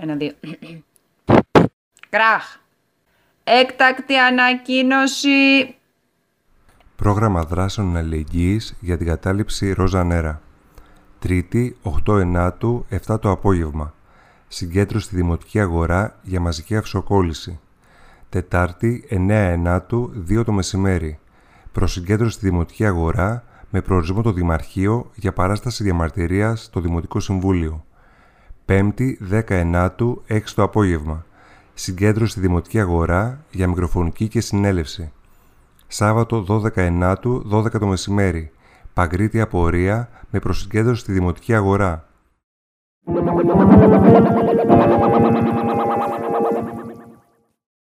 Ένα, δύο. Κράχ. Έκτακτη ανακοίνωση. Πρόγραμμα δράσεων αλληλεγγύης για την κατάληψη Ρόζα Νέρα. Τρίτη, 8 Ενάτου, 7 το απόγευμα. Συγκέντρωση στη Δημοτική Αγορά για μαζική αυσοκόλληση. Τετάρτη, 9 Ενάτου, 2 το μεσημέρι. Προσυγκέντρωση στη Δημοτική Αγορά με προορισμό το Δημαρχείο για παράσταση διαμαρτυρίας στο Δημοτικό Συμβούλιο. Πέμπτη, 10 Ενάτου, 6 το απόγευμα. Συγκέντρωση στη Δημοτική Αγορά για μικροφωνική και συνέλευση. Σάββατο 12 Ενάτου, 12 το μεσημέρι. Παγκρίτια απορία με προσυγκέντρωση στη Δημοτική Αγορά.